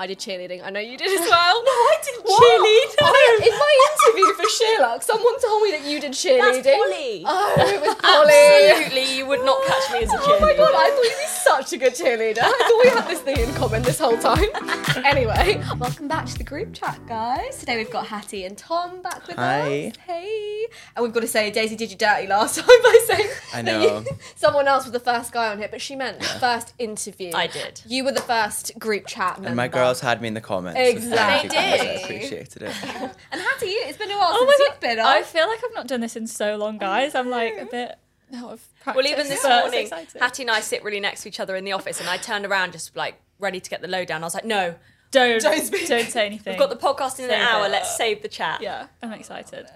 I did cheerleading. I know you did as well. No, I didn't What? cheerlead. I, in my interview for Sherlock, someone told me that you did cheerleading. That's Polly. Oh, it was Polly. Absolutely, you would not catch me as a cheerleader. Oh my god, I thought you'd be such a good cheerleader. I thought we had this thing in common this whole time. anyway, welcome back to the group chat, guys. Today we've got Hattie and Tom back with Hi. us. Hey. And we've got to say, Daisy did you dirty last time by saying I that know. you- someone else was the first guy on here, but she meant first interview. I did. You were the first group chat member. And my girls had me in the comments. Exactly. thank you guys, They I appreciated it. And Hattie, it's been a while Oh since my you've been on. I feel like I've not done this in so long, guys. I'm like a bit out of practice. Well, even this morning. Hattie and I sit really next to each other in the office, and I turned around just like ready to get the lowdown. I was like, no, don't Don't don't, say anything. we've got the podcast in an hour. it. Let's save the chat. yeah, I'm excited.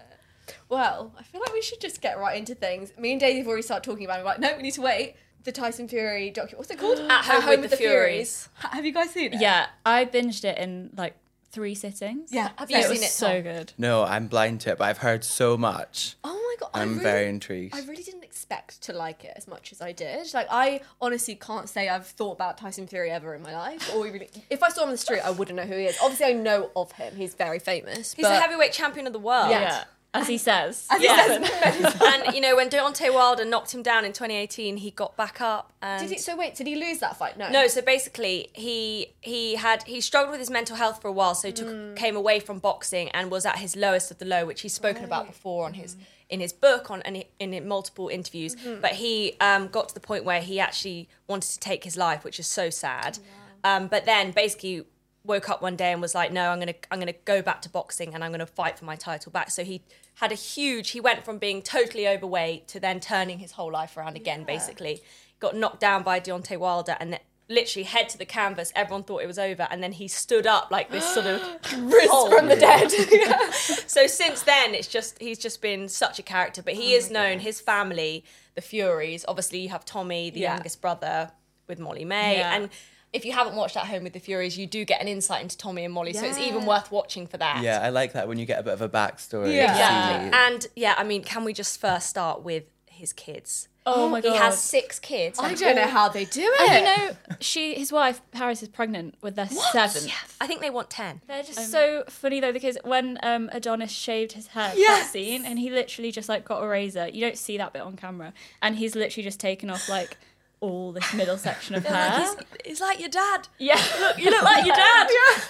Well, I feel like we should just get right into things. Me and Daisy have already started talking about it. We're like, no, we need to wait. The Tyson Fury document. What's it called? At Home with the Furys. Ha- Have you guys seen it? Yeah, I binged it in like three sittings. Yeah. Have you it seen was it, so good. No, I'm blind to it, but I've heard so much. Oh my god. I I'm really, very intrigued. I really didn't expect to like it as much as I did. Like, I honestly can't say I've thought about Tyson Fury ever in my life. Or really, if I saw him on the street, I wouldn't know who he is. Obviously, I know of him. He's very famous. He's but the heavyweight champion of the world. Yeah. Yeah, as he says. As he Yeah. says, and you know when Deontay Wilder knocked him down in 2018, he got back up. And Did he, so wait, did he lose that fight? No. No, so basically he he had he struggled with his mental health for a while, so took Mm. came away from boxing and was at his lowest of the low, which he's spoken about before on his in his book on and in, in multiple interviews. Mm-hmm. But he um, got to the point where he actually wanted to take his life, which is so sad. Um, but then basically woke up one day and was like, no, I'm gonna I'm gonna go back to boxing and I'm gonna fight for my title back. So he had a huge. He went from being totally overweight to then turning his whole life around again. Basically, got knocked down by Deontay Wilder and. Then, Literally head to the canvas. Everyone thought it was over, and then he stood up like this sort of Risen from the dead. yeah. so since then, it's just he's just been such a character. But Oh he is known. His family, the Furys. Obviously, you have Tommy, the Yeah. youngest brother, with Molly-Mae, Yeah. and if you haven't watched At Home with the Furys, you do get an insight into Tommy and Molly. So it's even worth watching for that. Yeah, I like that when you get a bit of a backstory. Yeah. to Yeah. And yeah, I mean, can we just first start with his kids? Oh my god. He has six kids. I don't know how they do it. And you know, she, his wife Paris, is pregnant with their seventh. I think they want ten. They're just so funny though because when um, Adonis shaved his head that scene and he literally just like got a razor. You don't see that bit on camera, and he's literally just taken off like all this middle section of hair. He's, he's like your dad. yeah, Look, you look like your dad. yeah.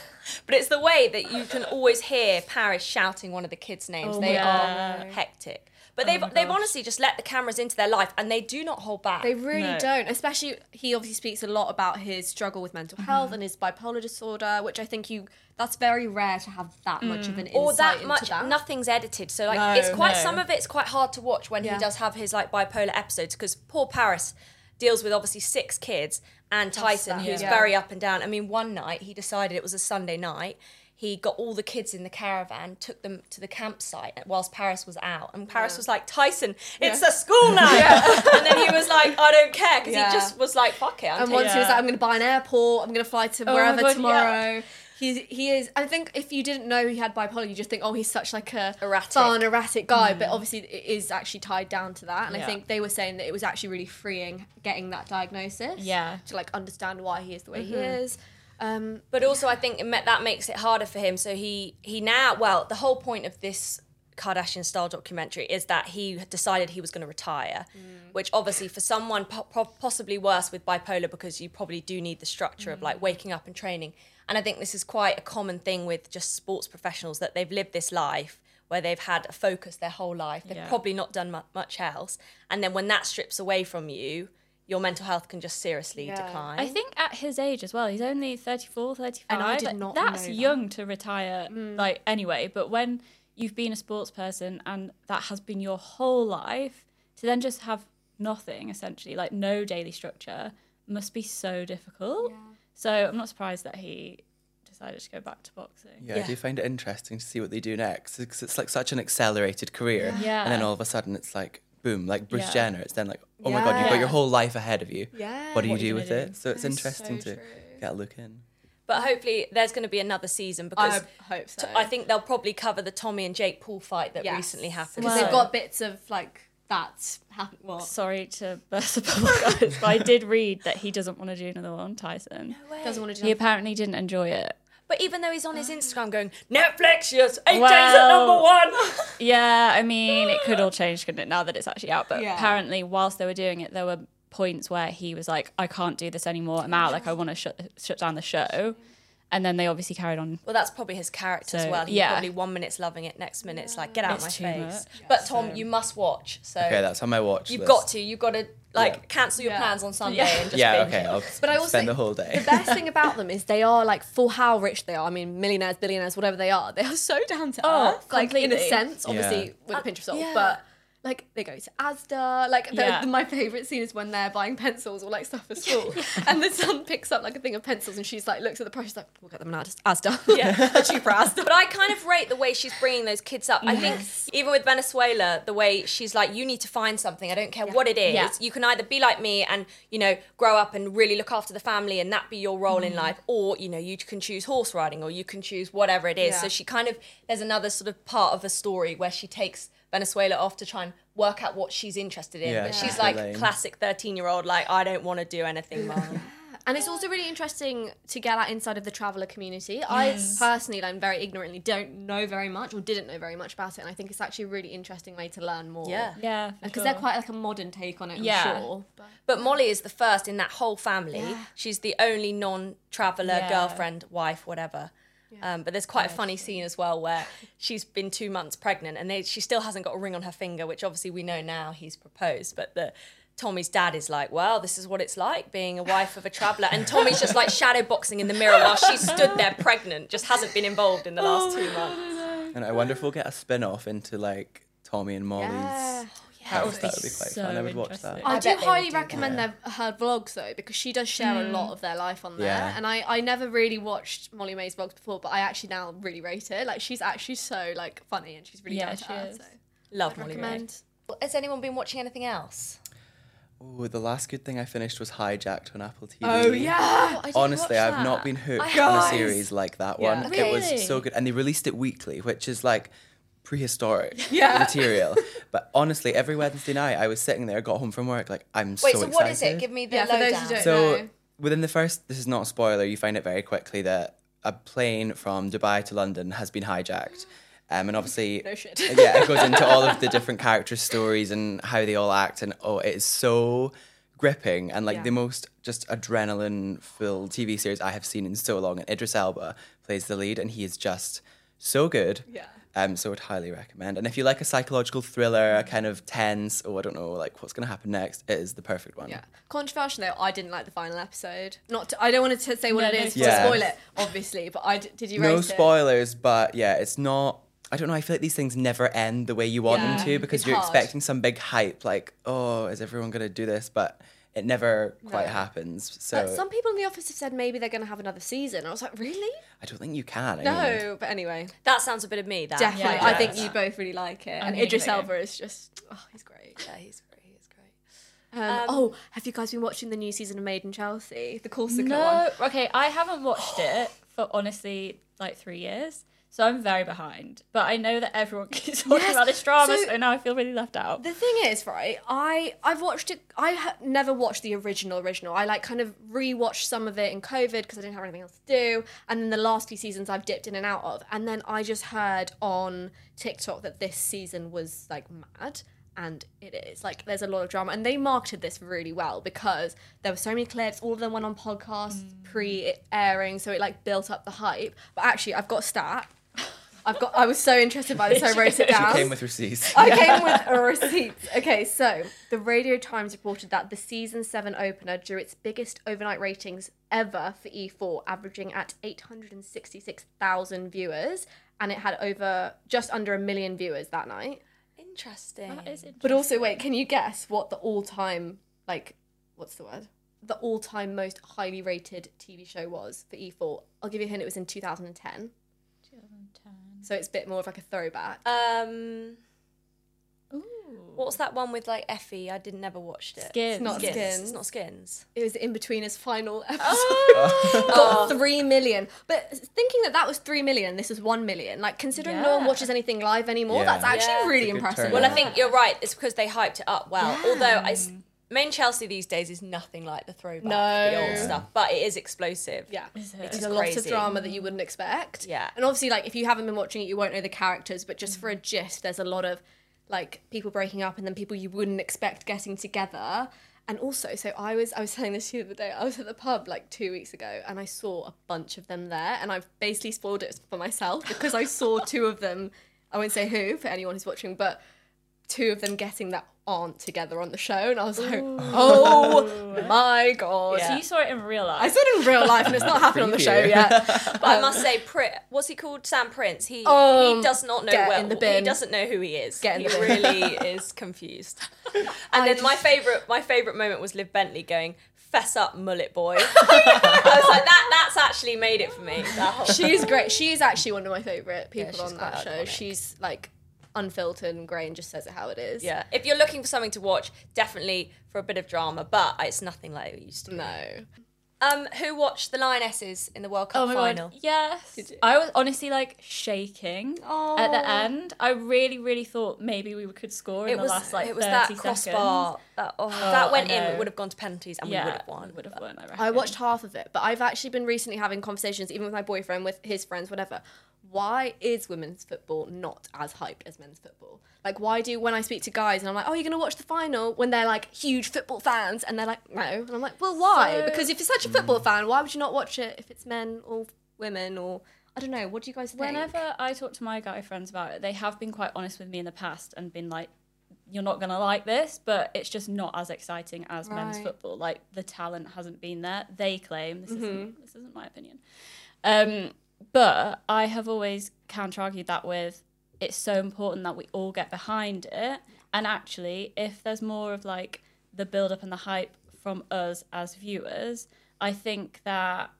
But it's the way that you can always hear Paris shouting one of the kids' names. Oh they my are hectic. But they've they've honestly just let the cameras into their life and they do not hold back. They really No. don't. Especially, he obviously speaks a lot about his struggle with mental Mm-hmm. health and his bipolar disorder, which I think you. That's very rare to have that much of an insight or that into much that. nothing's edited so like No, it's quite no. some of it's quite hard to watch when Yeah. he does have his like bipolar episodes because poor paris deals with obviously six kids and tyson who's yeah. very up and down i mean one night he decided it was a sunday night he got all the kids in the caravan, took them to the campsite whilst Paris was out. And Paris was like, Tyson, it's a school night. and then he was like, I don't care. Because Yeah. he just was like, fuck it. I'm And once he was like, "I'm going to buy an airport. I'm going to fly to oh my wherever God, yeah. tomorrow." He's he is. I think if you didn't know he had bipolar, you just think, "Oh, he's such like a Erratic. fun, erratic guy." But mm. obviously, it is actually tied down to that. And I think they were saying that it was actually really freeing getting that diagnosis. Yeah. To like understand why he is the way he mm-hmm. is. Um, But also, I think it that makes it harder for him. So he he now, well, the whole point of this Kardashian style documentary is that he decided he was going to retire, mm. which obviously for someone po- po- possibly worse with bipolar because you probably do need the structure of mm. like waking up and training. And I think this is quite a common thing with just sports professionals that they've lived this life where they've had a focus their whole life. They've Yeah. probably not done mu- much else. And then when that strips away from you, your mental health can just seriously Yeah. decline. I think at his age as well, he's only 34, 35. And I did like, not That's know that. young to retire, mm. like, anyway. But when you've been a sports person and that has been your whole life, to then just have nothing, essentially, like no daily structure, must be so difficult. So I'm not surprised that he decided to go back to boxing. Yeah, Yeah. I do find it interesting to see what they do next because it's like such an accelerated career. Yeah. And then all of a sudden it's like, boom, like Bruce Yeah. Jenner. It's then like, oh my God, you've got your whole life ahead of you. Yeah. What do you What are you do gonna with do? it? So it's That is interesting so to true. get a look in. But hopefully, there's going to be another season because I hope so. I think they'll probably cover the Tommy and Jake Paul fight that Yes. recently happened. because Well- they've got bits of like that happen. What? Sorry to burst the bubble, guys, but I did read that he doesn't want to do another one, Tyson. Doesn't want to do. He apparently didn't enjoy it. But even though he's on his oh. Instagram going, Netflix, yes, AJ's at number one. Yeah, I mean, it could all change, couldn't it, now that it's actually out? But Yeah. apparently, whilst they were doing it, there were points where he was like, I can't do this anymore. I'm out. Like, I want to shut, shut down the show. And then they obviously carried on. Well, that's probably his character as well. He's yeah. probably one minute's loving it, next minute's like, get out It's my face. much. But Tom, you must watch. So Okay, that's on my watch you've list. got to. You've got to like Yeah. cancel your Yeah. plans on Sunday Yeah. and just Yeah, binge okay. I'll But I also spend the whole day. The best thing about them is they are like for how rich they are. I mean, millionaires, billionaires, whatever they are, they are so down to Oh, earth. Like in a sense, obviously Yeah. with a pinch of salt, yeah. but. Like they go to Asda, like the, Yeah. my favorite scene is when they're buying pencils or like stuff for school, and the son picks up like a thing of pencils, and she's like looks at the price, she's like, "We'll get them at Asda, Yeah. a cheaper Asda." But I kind of rate the way she's bringing those kids up. I think even with Venezuela, the way she's like, you need to find something. I don't care what it is. Yeah. You can either be like me and you know grow up and really look after the family, and that be your role Mm. in life, or you know you can choose horse riding, or you can choose whatever it is. Yeah. So she kind of there's another sort of part of a story where she takes Venezuela off to try and work out what she's interested in. Yeah, but she's she's like lame. classic thirteen year old, like I don't want to do anything, mom. And it's also really interesting to get out inside of the traveller community. I personally, I'm very ignorantly, don't know very much or didn't know very much about it. And I think it's actually a really interesting way to learn more. Yeah. Yeah. Because sure. they're quite like a modern take on it, I'm Yeah. sure. But But Molly is the first in that whole family. She's the only non-traveler Yeah. girlfriend, wife, whatever. Um, but there's quite a funny scene as well where she's been two months pregnant and they, she still hasn't got a ring on her finger, which obviously we know now he's proposed. But the Tommy's dad is like, "Well, this is what it's like being a wife of a traveller," and Tommy's just like shadow boxing in the mirror while she stood there pregnant, just hasn't been involved in the last two months. And I wonder if we'll get a spin off into like Tommy and Molly's Yeah. House. would That would be quite so fun. I would watch that. I, I do bet they would highly do recommend that. their, her vlogs though, because she does share a hmm. lot of their life on there. Yeah. And I, I never really watched Molly-Mae's vlogs before, but I actually now really rate her. Like she's actually so like funny and she's really Yeah, down to she earth. is. So Love I'd Molly Ray. recommend. Has anyone been watching anything else? Ooh, the last good thing I finished was Hijacked on Apple TV. Oh yeah. Oh, Honestly, I've not been hooked on a series like that Yeah. one. It was so good, and they released it weekly, which is like prehistoric Yeah. material. But honestly, every Wednesday night, I was sitting there, got home from work, like I'm Wait, so, so, excited. Wait, so what is it? Give me the Yeah, for those who lowdown. don't- So No. within the first, this is not a spoiler. You find it very quickly that a plane from Dubai to London has been hijacked, um, and obviously, No shit. yeah, it goes into all of the different characters' stories and how they all act, and oh, it is so gripping and like Yeah. the most just adrenaline-filled TV series I have seen in so long. And Idris Elba plays the lead, and he is just so good. Yeah. Um, so I would highly recommend. And if you like a psychological thriller, a kind of tense, oh, I don't know, like what's gonna happen next, it is the perfect one. Yeah. Controversial though, I didn't like the final episode. Not to, I don't want to say what No, it no is Yeah. to spoil it, obviously, but I did you no rate spoilers, but yeah, it's not. I don't know. I feel like these things never end the way you want Yeah, them to because you're hard. expecting some big hype, like, oh, is everyone gonna do this? But it never quite happens. So But some people in the office have said maybe they're going to have another season. I was like, really? I don't think you can. I mean, No, but anyway, That sounds a bit of me. That definitely. Yeah, I think you both really like it, and Idris. Elba is just, oh, he's great. Yeah, he's great. He's great. Um, oh, have you guys been watching the new season of Made in Chelsea, the Corsica No, one? okay, I haven't watched it for honestly like three years, so I'm very behind. But I know that everyone keeps talking Yes, about this drama, so- so, now I feel really left out. The thing is, right? I I've watched it. I ha- never watched the original original. I like kind of rewatched some of it in COVID because I didn't have anything else to do. And then the last few seasons I've dipped in and out of. And then I just heard on TikTok that this season was like mad. And it is like there's a lot of drama, and they marketed this really well because there were so many clips. All of them went on podcasts mm. pre-airing, so it like built up the hype. But actually, I've got a stat. I've got. I was so interested by this, I wrote it down. came with receipts. I came with a receipt. Okay, so the Radio Times reported that the season seven opener drew its biggest overnight ratings ever for E4, averaging at 866,000 viewers, and it had over just under a million viewers that night. Interesting. That is interesting. But also, wait, can you guess what the all-time like? What's the word? the all-time most highly rated TV show was for E4? I'll give you a hint. It was in 2010. 2010. So it's a bit more of like a throwback. Um, Ooh. what's that one with like Effie? I didn't never watched it. Skins. not Skins. Skins. It's not Skins. It was Inbetweeners final episode. Oh. Got three million. But thinking that that was three million, this is one million. Like considering no one watches anything live anymore, Yeah. that's actually Yeah. really It's a good impressive. Well, I think you're right. It's because they hyped it up well. Although I, s- main Chelsea these days is nothing like the throwback, no. the No. old stuff, but it is explosive. Yeah. Is it? There's It's a lot of drama that you wouldn't expect. Yeah. And obviously, like, if you haven't been watching it, you won't know the characters, but just for a gist, there's a lot of, like, people breaking up and then people you wouldn't expect getting together. And also, so I was I was saying this to you the other day. I was at the pub like two weeks ago, and I saw a bunch of them there, and I've basically spoiled it for myself because I saw two of them. I won't say who for anyone who's watching, but two of them getting that aren't together on the show, and I was like, oh my god! So you saw it in real life. I saw it in real life, and it's not happened on the show yet. But I must say, Pri- what's he called? Sam Prince. He Um, he does not know get well. in the bin. He doesn't know who he is. Get in he the bin. really is confused. And then my favorite my favorite moment was Liv Bentley going. Fess up, mullet boy. I was like, that. That's actually made it for me. That whole She's great. She's actually one of my favorite people she's on that show. iconic. She's like unfiltered and great and just says it how it is. Yeah, if you're looking for something to watch, definitely for a bit of drama, but it's nothing like it used to. be. No. Um, who watched the Lionesses in the World Cup Oh my final? god! Yes. I was honestly like shaking at the end. I really, really thought maybe we could score in It the was last like it was 30 that seconds. crossbar. That, oh, that went in. know. It would have gone to penalties, and Yeah, we would have won. Would have won. I, reckon. I watched half of it, but I've actually been recently having conversations, even with my boyfriend, with his friends, whatever. Why is women's football not as hyped as men's football? Like, why do when I speak to guys and I'm like, "Oh, you're gonna watch the final?" when they're like huge football fans, and they're like, "No," and I'm like, "Well, why? So- because if you're such a football fan, why would you not watch it if it's men or women or I don't know? What do you guys think?" Whenever I talk to my guy friends about it, they have been quite honest with me in the past and been like, "You're not gonna like this," but it's just not as exciting as men's football. Like the talent hasn't been there. They claim this Mm-hmm. isn't this isn't my opinion. Um, but I have always counter argued that with it's so important that we all get behind it. And actually, if there's more of like the build up and the hype from us as viewers, I think that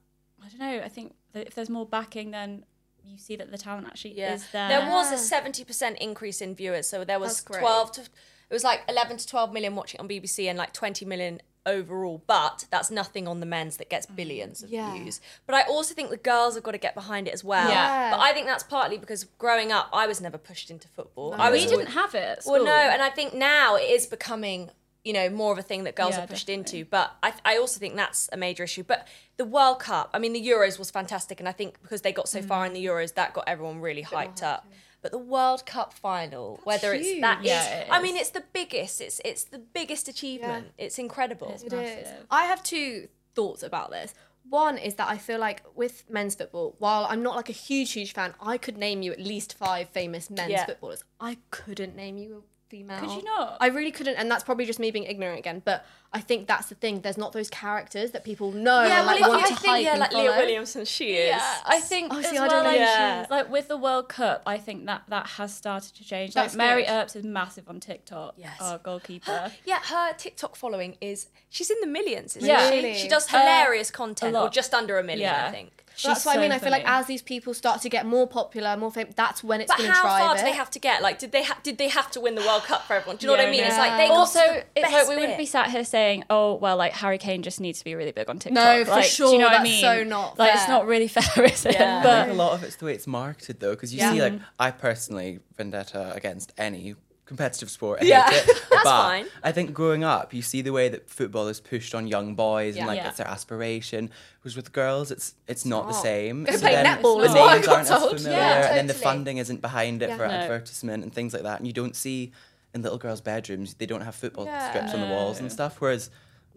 I don't know. I think that if there's more backing, then you see that the talent actually Yeah. is there. There was a seventy percent increase in viewers, so there was twelve to it was like eleven to twelve million watching on BBC and like twenty million overall. But that's nothing on the men's that gets billions of Yeah. views. But I also think the girls have got to get behind it as well. Yeah. But I think that's partly because growing up, I was never pushed into football. I was we didn't have it. Well, no, and I think now it is becoming, you know, more of a thing that girls Yeah, are pushed definitely. into. But I, I also think that's a major issue. But the World Cup, I mean, the Euros was fantastic, and I think because they got so far in the Euros, that got everyone really hyped up. But the World Cup final, whether it's that Yeah, it I mean, it's the biggest. It's it's the biggest achievement. It's incredible. It's It is. massive. I have two thoughts about this. One is that I feel like with men's football, while I'm not like a huge, huge fan, I could name you at least five famous men's Yeah. footballers. I couldn't name you a female. Could you not? I really couldn't, and that's probably just me being ignorant again. But I think that's the thing. There's not those characters that people know and like well, want if to think, hype yeah, like follow. Leah Williamson, she is. Yeah, I think Oh, as see, I well, like, is. like with the World Cup, I think that that has started to change. That's like Mary good. Earps is massive on TikTok. Yes. our goalkeeper. Yeah, her TikTok following is she's in the millions, isn't Yeah. she? Really? She does Uh, hilarious a content, or just under a million, I think. So that's She's what I so mean. I feel like as these people start to get more popular, more famous, that's when it's But going to how drive far it. do they have to get? Like, did they ha- did they have to win the World Cup for everyone? Do you know Yeah, what I mean? I It's like they got also to the it's like best we wouldn't bit. be sat here saying, "Oh, well, like Harry Kane just needs to be really big on TikTok." No, for like, Do sure, you know what I that's mean? so not like it's not really fair, is it? Yeah. I think a lot of it's the way it's marketed though, because you Yeah. see, like, mm-hmm. I personally vendetta against any competitive sport. I Yeah. hate it. That's but fine. I think growing up, you see the way that football is pushed on young boys Yeah. and like Yeah. it's their aspiration. Whereas with girls, it's it's not the not. same. Go So play then netball the is what I names got aren't as familiar, Yeah, and then the funding isn't behind it Yeah. for No. advertisement and things like that. And you don't see in little girls' bedrooms, they don't have football Yeah. strips on the walls and stuff. Whereas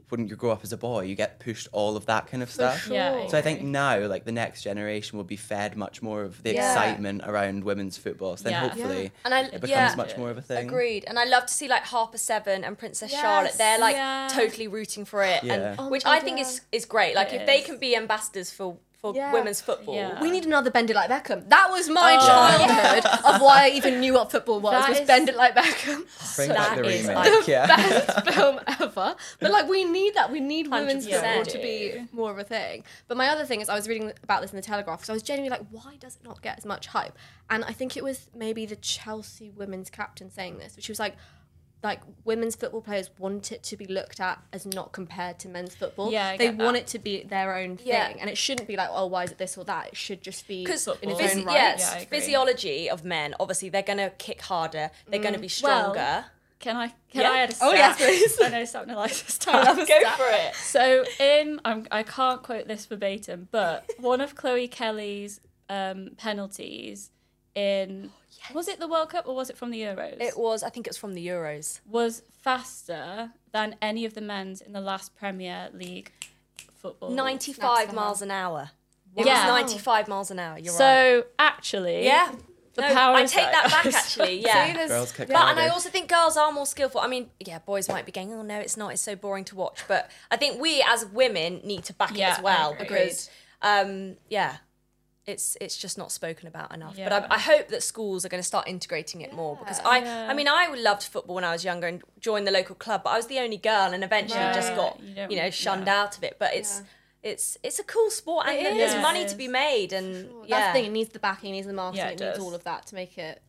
when you grow up as a boy, you get pushed all of that kind of stuff. sure. yeah, So I think now, like the next generation, will be fed much more of the Yeah. excitement around women's football. So then Yeah. hopefully Yeah. And I, it becomes yeah, much more of a thing. Agreed. And I love to see like Harper Seven and Princess Yes. Charlotte. They're like Yeah. totally rooting for it, Yeah. and Oh my which God, I think yeah. is is great. Like It if they can be ambassadors for for Yeah. women's football. Yeah. We need another Bend It Like Beckham. That was my Oh. childhood of why I even knew what football was. That was is- Bend It Like Beckham. Bring that back the is remake. like- yeah. Best film ever. But like we need that. We need women's football to be more of a thing. But my other thing is I was reading about this in the Telegraph because I was genuinely like, why does it not get as much hype? And I think it was maybe the Chelsea women's captain saying this, which was like like women's football players want it to be looked at as not compared to men's football. Yeah, I they get want that. it to be their own thing, Yeah. and it shouldn't be like, oh, why is it this or that? It should just be Because in its Football. own right. yes, Yeah, physiology of men, obviously they're going to kick harder, they're going to be Well, stronger. Can I? Can Yeah. I add a Oh, yes, please. I know something like this time. Go for it. So in I'm, I can't quote this verbatim, but one of Chloe Kelly's um, penalties in was it the World Cup or was it from the Euros? It was, I think it was from the Euros. was faster than any of the men's in the last Premier League football. 95 miles an hour. It Yeah. was 95 miles an hour. You're right. So actually, Yeah. the no, power I take right. that back actually. Yeah. See, Girls kick But and I also think girls are more skillful. I mean, yeah, boys might be going, oh no, it's not. It's so boring to watch. But I think we as women need to back Yeah, it as well I because, um, yeah, it's it's just not spoken about enough. But I, I hope that schools are going to start integrating it more because I, Yeah. I mean, I loved football when I was younger and joined the local club, but I was the only girl and eventually Right. just got You you, know shunned yeah. out of it. But it's. It's it's a cool sport and It there's is. money to be made and That's yeah the thing. It needs the backing, it needs the marketing, Yeah, it, it needs all of that to make it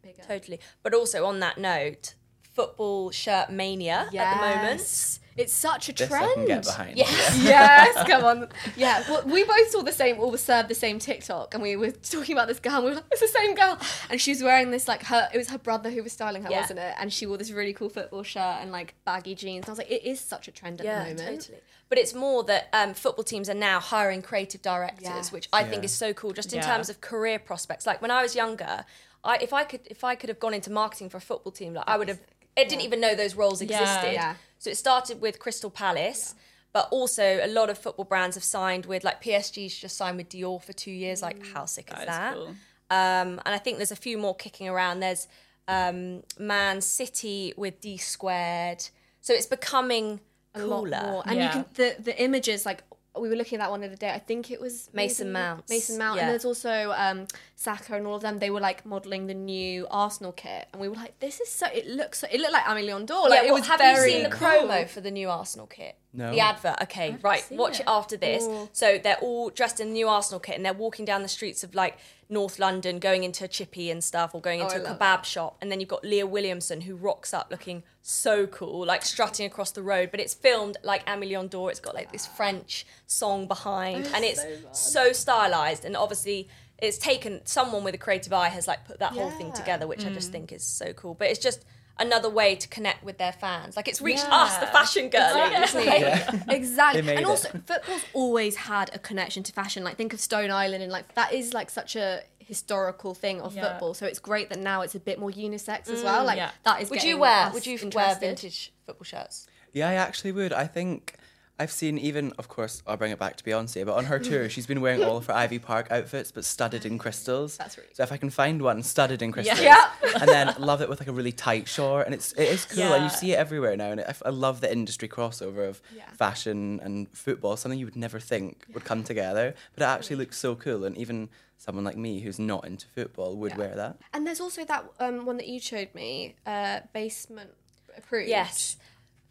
bigger. Totally. But also on that note, football shirt mania at the moment. Yes. It's such a This trend. I can get behind. Yeah. yes, come on. Yeah, well, we both saw the same, all served the same TikTok, and we were talking about this girl. And we were like, "It's the same girl," and she was wearing this like her. It was her brother who was styling her, Yeah. wasn't it? And she wore this really cool football shirt and like baggy jeans. And I was like, "It is such a trend at Yeah, the moment." totally. But it's more that um, football teams are now hiring creative directors, Yes. which I think is so cool. Just in Yeah. terms of career prospects. Like when I was younger, I if I could if I could have gone into marketing for a football team, like I would have. I didn't even know those roles existed. Yeah. So it started with Crystal Palace. But also, a lot of football brands have signed with, like PSG's just signed with Dior for two years. Like, how sick is That is that? cool. Um, and I think there's a few more kicking around. There's um, Man City with D squared. So it's becoming A lot cooler. more. And Yeah. you can the the images like we were looking at that one the other day. I think it was Mason maybe Mounts. Mason Mount, Yeah. and there's also um, Saka and all of them. They were like modeling the new Arsenal kit, and we were like, "This is so." It looks. So, it looked like Amélie Leon d'Or. Like yeah, it was have very you seen the cool. promo for the new Arsenal kit? No. The advert. Okay, right. Watch it. it after this. So they're all dressed in the new Arsenal kit and they're walking down the streets of like North London, going into a chippy and stuff, or going into I a love kebab shop. And then you've got Leah Williamson who rocks up looking so cool, like strutting across the road. But it's filmed like Amélie Leon d'Or. It's got like this French song behind, and it's so, stylized. And obviously, it's taken someone with a creative eye has like put that whole thing together, which I Mm. just think is so cool. But it's just another way to connect with their fans. Like it's reached us, the fashion girlies. Exactly. exactly. They made And it. also, football's always had a connection to fashion. Like, think of Stone Island, and like that is like such a historical thing of Yeah. football. So it's great that now it's a bit more unisex as well. Mm, like yeah. that is. Would you wear? Would you wear vintage football shirts? Yeah, I actually would. I think I've seen even, of course, I'll bring it back to Beyonce, but on her tour, she's been wearing all of her Ivy Park outfits, but studded in crystals. That's really So if I can find one studded in crystals, Yeah. and then love it with like a really tight short, and it's it is cool, and you see it everywhere now, and I, I love the industry crossover of Yeah. fashion and football, something you would never think would come together, but it actually looks so cool, and even someone like me who's not into football would Yeah. wear that. And there's also that um, one that you showed me, uh, basement approved. Yes.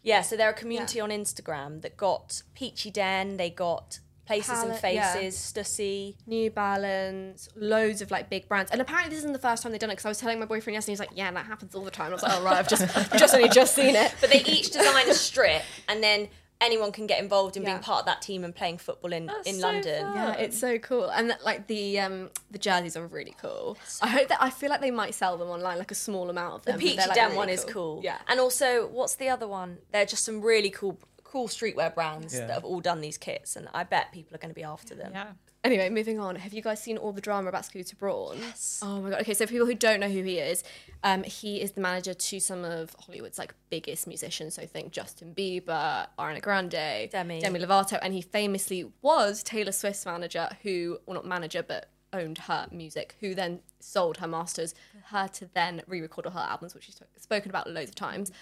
Yeah. So they're a community on Instagram that got Peachy Den. They got Places and Palette, yeah. Faces, Stussy. New Balance, loads of like big brands, and apparently this isn't the first time they've done it. Because I was telling my boyfriend yesterday, he's like, "Yeah, that happens all the time." I was like, "Oh right, I've just I've just only just seen it." But they each design a strip, and then anyone can get involved in Yeah. being part of that team and playing football in That's in so London. fun. Yeah, it's so cool, and that, like the um the jerseys are really cool. I hope that I feel like they might sell them online, like a small amount of The them. but Peachy they're, like, Den really one is cool. Yeah, And also, what's the other one? They're just some really cool, cool streetwear brands Yeah. that have all done these kits, and I bet people are going to be after them. Yeah. Anyway, moving on. Have you guys seen all the drama about Scooter Braun? Yes. Oh my god. Okay, so for people who don't know who he is, um, he is the manager to some of Hollywood's like biggest musicians. So think Justin Bieber, Ariana Grande, Demi. Demi Lovato, and he famously was Taylor Swift's manager, who well not manager but owned her music, who then sold her masters, her to then re-record all her albums, which she's spoken about loads of times.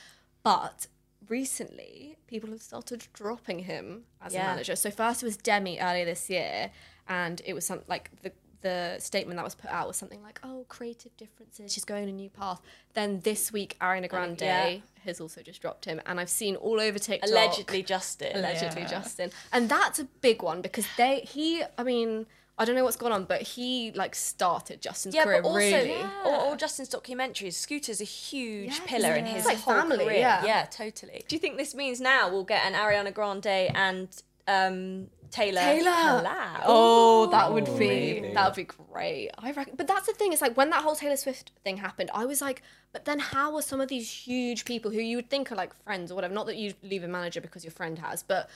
But recently, people have started dropping him as Yeah. a manager. So first it was Demi earlier this year, and it was some like the the statement that was put out was something like, "Oh, creative differences. She's going a new path." Then this week, Ariana Grande yeah. has also just dropped him, and I've seen all over TikTok Allegedly Justin. allegedly Yeah. Justin, and that's a big one because they he I mean I don't know what's gone on, but he like started Justin's Yeah, career but also really. all, all Justin's documentaries, Scooter's a huge Yes, pillar in his It's like whole family, career. yeah. totally. Do you think this means now we'll get an Ariana Grande and um, Taylor Taylor. collab? Oh, that would be maybe. that would be great. I reckon, but that's the thing. It's like when that whole Taylor Swift thing happened, I was like, but then how are some of these huge people who you would think are like friends or whatever? Not that you leave a manager because your friend has, but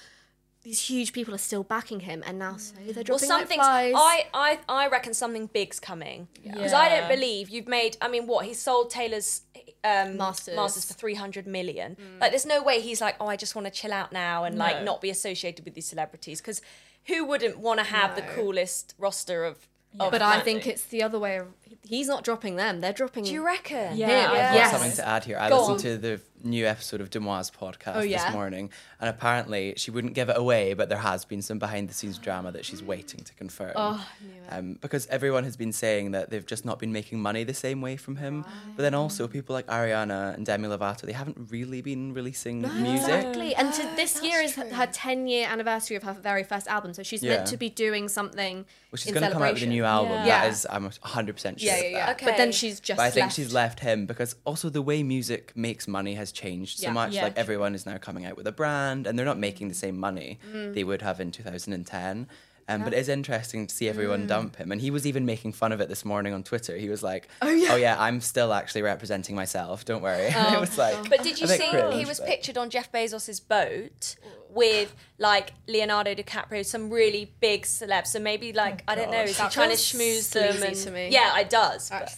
these huge people are still backing him, and now so they're dropping Well, dropping like something's. flies. I, I, I reckon something big's coming because I don't believe you've made. I mean, what he sold Taylor's um, Masters. masters for three hundred million. Like, there's no way he's like, oh, I just want to chill out now and like not be associated with these celebrities because who wouldn't want to have the coolest roster of? of but I think it's the other way. Ar- He's not dropping them; they're dropping. Do you reckon? Yeah. him. I've I've got something to add here. I Go listened on. to the new episode of Demi's podcast Oh, yeah? this morning, and apparently she wouldn't give it away, but there has been some behind the scenes drama that she's waiting to confirm. Oh, I knew it. Um, because everyone has been saying that they've just not been making money the same way from him. But then also people like Ariana and Demi Lovato, they haven't really been releasing music. Exactly. And to, this year is her 10 year anniversary of her very first album. So she's Yeah. meant to be doing something. Well, she's in going to come out with a celebration. new album. Yeah. That Yeah. is, I'm 100% sure Yeah, yeah, yeah. Okay. But then she's just. But I think left. she's left him because also the way music makes money has changed so Yeah. much. Yeah, like everyone is now coming out with a brand and they're not making the same money Mm. they would have in 2010. Um, But it is interesting to see Mm. everyone dump him. And he was even making fun of it this morning on Twitter. He was like, Oh, yeah, I'm still actually representing myself. Don't worry. Oh, it was like, But did you see cringe, he was but- pictured on Jeff Bezos's boat with like Leonardo DiCaprio, some really big celebs. So maybe like I don't know, is he trying to feels schmooze them? And, to me. Yeah, it does. but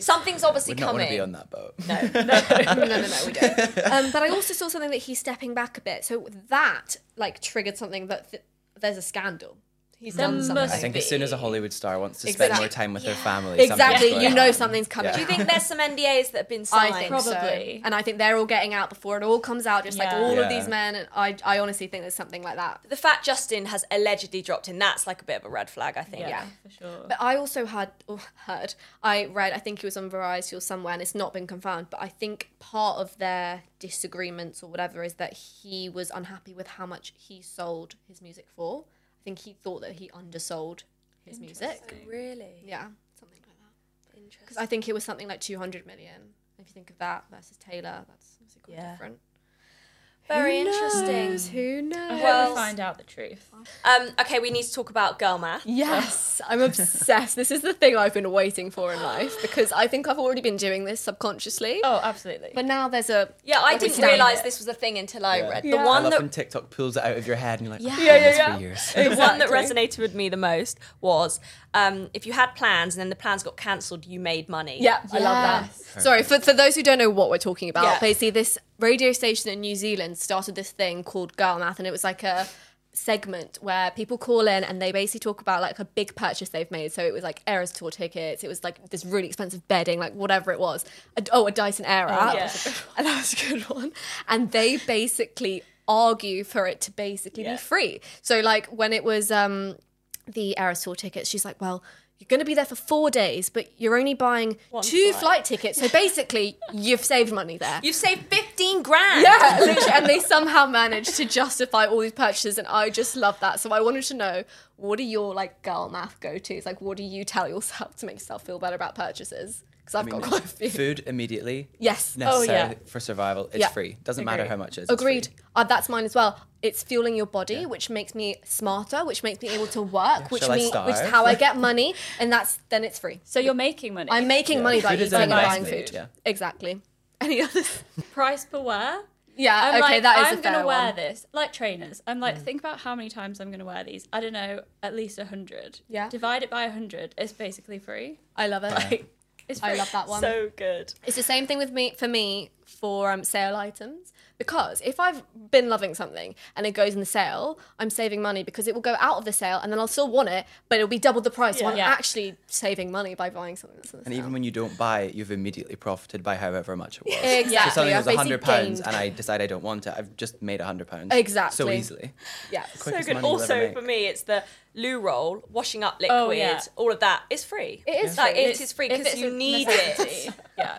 Something's obviously would not want coming. to be on that boat. no, no, no, no, we don't. Um, but I also saw something that he's stepping back a bit. So that like triggered something that th- there's a scandal. He's done There something. must I think as soon as a Hollywood star wants to Exactly. spend more time with their family, exactly. something's You going know on. something's coming. Yeah. Do you think there's some NDAs that have been signed? I signed? think Probably. so. And I think they're all getting out before it all comes out, just like Yeah. all of Yeah. these men. And I, I honestly think there's something like that. The fact Justin has allegedly dropped in, that's like a bit of a red flag, I think. Yeah. for sure. But I also had or heard, I read, I think it was on Variety or somewhere, and it's not been confirmed. But I think part of their disagreements or whatever is that he was unhappy with how much he sold his music for. I think he thought that he undersold his music. Oh, really? Yeah, something like that. Interesting. Because I think it was something like 200 million. If you think of that versus Taylor, that's obviously quite Yeah. different. Very Who interesting. knows? Who knows? I hope Well- we find out the truth. Um, okay, we need to talk about girl math. Yes, I'm obsessed. This is the thing I've been waiting for in life because I think I've already been doing this subconsciously. Oh, absolutely. But now there's a Yeah, I didn't standard. realise this was a thing until I Yeah. read. Yeah. The I one love that when TikTok pulls it out of your head and you're like, Yeah. yeah, Yeah, yeah, yeah, for years. the one that resonated with me the most was um, if you had plans and then the plans got cancelled, you made money. Yeah, I love that. Sorry, for, for those who don't know what we're talking about, Yeah. basically this radio station in New Zealand started this thing called Girl Math, and it was like a segment where people call in and they basically talk about like a big purchase they've made. So it was like Eras tour tickets, it was like this really expensive bedding, like whatever it was. A, oh, a Dyson Airwrap, yeah. and that was a good one. And they basically argue for it to basically Yeah. be free. So like when it was um the tour tickets, she's like, well. You're going to be there for four days, but you're only buying two flight. flight tickets. So basically, you've saved money there. You've saved 15 grand. yeah, literally, and they somehow managed to justify all these purchases, and I just love that. So I wanted to know what are your like girl math go tos? Like, what do you tell yourself to make yourself feel better about purchases? Because I've I mean, got quite a few. Food immediately. Yes. Necessary yeah. for survival. It's Yeah. free. Doesn't matter how much it is. Agreed. Uh, that's mine as well. It's fueling your body, which makes me smarter, which makes me able to work, which Shall me, which is how I get money, and that's then it's free. so you're making money. I'm making money by Food eating and buying investment, food. yeah. Exactly. Any others? price per wear. Yeah. I'm okay, like, that is I'm a fair gonna wear one. this like trainers. I'm like, think about how many times I'm gonna wear these. I don't know, at least a hundred. Yeah. Divide it by a hundred. It's basically free. I love it. It's I love that one. So good. It's the same thing with me for me for um, sale items because if I've been loving something and it goes in the sale, I'm saving money because it will go out of the sale and then I'll still want it, but it'll be double the price. So I'm Yeah. actually saving money by buying something that's in the And sale. even when you don't buy it, you've immediately profited by however much it was. Exactly. So something I've was hundred pounds, and I decide I don't want it. I've just made hundred pounds. Exactly. So easily. yeah. so good. money you'll ever Also, for me, it's the loo roll, washing up liquid, Oh, yeah. all of that is free. It is like free. it It's- is free because you need necessity, it. Yeah.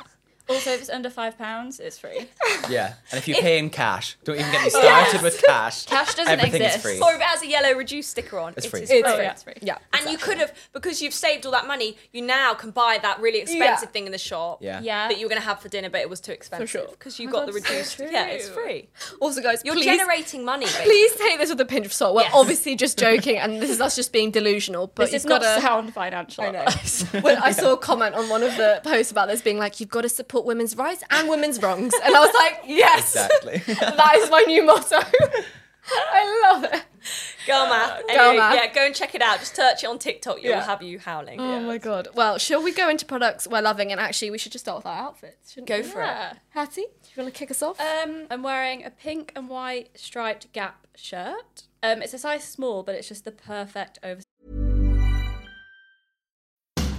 Also, if it's under five pounds, it's free. Yeah. And if you pay in cash, don't even get me started with cash. Cash doesn't Everything exist. is free. Or if it has a yellow reduced sticker on, It's it free. is It's Oh, free. yeah, it's free. Yeah. And you could have, because you've saved all that money, you now can buy that really expensive Yeah. thing in the shop Yeah. Yeah. that you were going to have for dinner, but it was too expensive. sure. Because you Oh got my the God, so reduced. yeah, it's free. Also, guys, You're please, generating money, basically. please take this with a pinch of salt. We're Yes. obviously just joking, and this is us just being delusional. But This you've is not got to. sound financial. I know. when I saw a comment on one of the posts about this being like, you've got to support women's rights and women's wrongs. And I was like, yes. Exactly. that is my new motto. I love it. Girl math. Girl Anyway, math. Yeah, go and check it out. Just search it on TikTok. It will Yeah. have you howling. Oh my god. Well, shall we go into products we're loving? And actually, we should just start with our outfits. Shouldn't Go we? for it. Hattie, do you want to kick us off? Um, I'm wearing a pink and white striped Gap shirt. Um, it's a size small, but it's just the perfect over.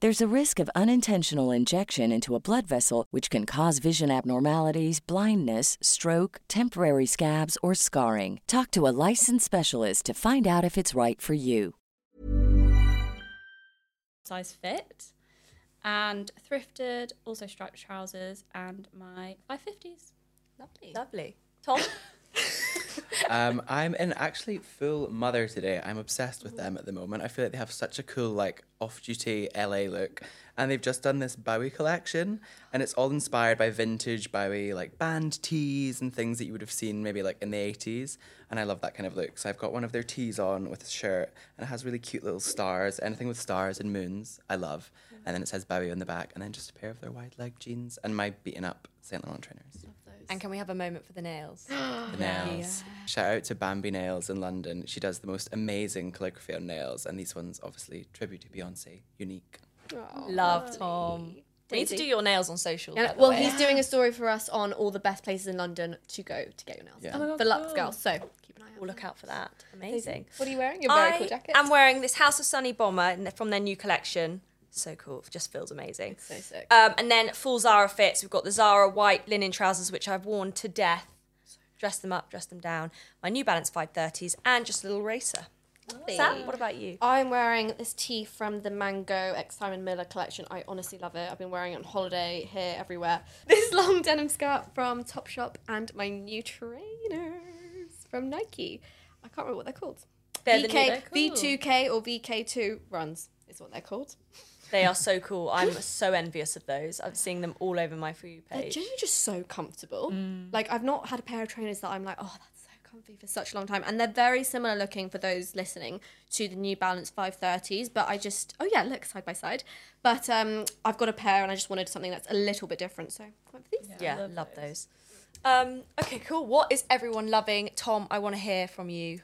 There's a risk of unintentional injection into a blood vessel, which can cause vision abnormalities, blindness, stroke, temporary scabs, or scarring. Talk to a licensed specialist to find out if it's right for you. size fit and thrifted also striped trousers and my 550s Lovely. Lovely. Tom? Um, I'm in actually full mother today. I'm obsessed with them at the moment. I feel like they have such a cool, like, off duty LA look. And they've just done this Bowie collection. And it's all inspired by vintage Bowie, like band tees and things that you would have seen maybe like in the 80s. And I love that kind of look. So I've got one of their tees on with a shirt. And it has really cute little stars. Anything with stars and moons, I love. And then it says Bowie on the back. And then just a pair of their wide leg jeans and my beaten up St. Laurent trainers. And can we have a moment for the nails? The nails. Shout out to Bambi Nails in London. She does the most amazing calligraphy on nails, and these ones obviously tribute to Beyonce, unique. Love Tom. We need to do your nails on social. Yeah, by the well, way. he's doing a story for us on all the best places in London to go to get your nails Yeah. done. Oh my for Luxe girls. So keep an eye out. We'll look out for that. Amazing. What are you wearing? Your very I cool jacket. am wearing this House of Sunny bomber from their new collection. So cool. It just feels amazing. so sick. Um, and then full Zara fits. We've got the Zara white linen trousers, which I've worn to death. Dress them up, dress them down. My New Balance 530s, and just a little racer. Sam, what about you? I'm wearing this tee from the Mango X Simon Miller collection. I honestly love it. I've been wearing it on holiday here, everywhere. This long denim skirt from Topshop and my new trainers from Nike. I can't remember what they're called. They're the new- they're cool. V2K or VK2 runs is what they're called. They are so cool. I'm so envious of those. I'm seeing them all over my For You They're page. genuinely just so comfortable. Like I've not had a pair of trainers that I'm like, oh, that's so comfy for such a long time. And they're very similar looking for those listening to the New Balance 530s. But I just, oh yeah, look side by side. But um, I've got a pair, and I just wanted something that's a little bit different. So I went for these. Yeah, love, those. Um, okay, cool. What is everyone loving? Tom, I want to hear from you.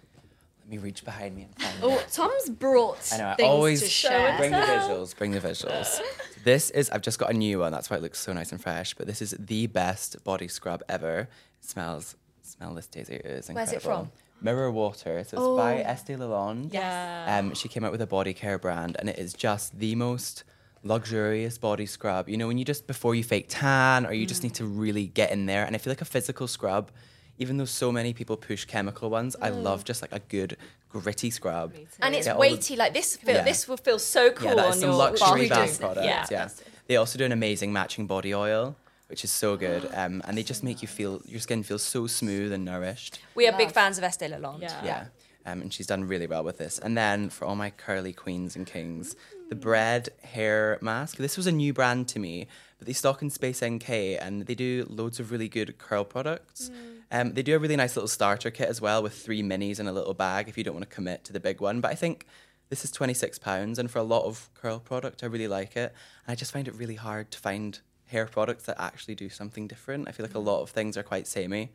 Let me reach behind me and find it. Oh, it. Tom's brought I know. I things always to share. bring the visuals. Bring the visuals. this is. I've just got a new one. That's why it looks so nice and fresh. But this is the best body scrub ever. It smells. Smell this, Daisy. It is Where's it incredible. from? Mirror Water. So it's by Estee Lalonde. Yeah. Um, she came out with a body care brand, and it is just the most luxurious body scrub. You know, when you just before you fake tan, or you just need to really get in there. And I feel like a physical scrub, even though so many people push chemical ones, I love just like a good gritty scrub. And it's Yeah, all the- weighty. Like this, feel, Yeah. this will feel so cool yeah, that on is some your luxury body. bath products. Yeah. Yeah, they also do an amazing matching body oil, which is so good, um, and they just make you feel your skin feels so smooth and nourished. We are big fans of Estee Lauder. Yeah. Yeah. Um, and she's done really well with this. And then for all my curly queens and kings, the Bread Hair Mask. This was a new brand to me, but they stock in Space NK and they do loads of really good curl products. Um, they do a really nice little starter kit as well with three minis in a little bag if you don't want to commit to the big one. But I think this is £26 and for a lot of curl product, I really like it. And I just find it really hard to find hair products that actually do something different. I feel like a lot of things are quite samey.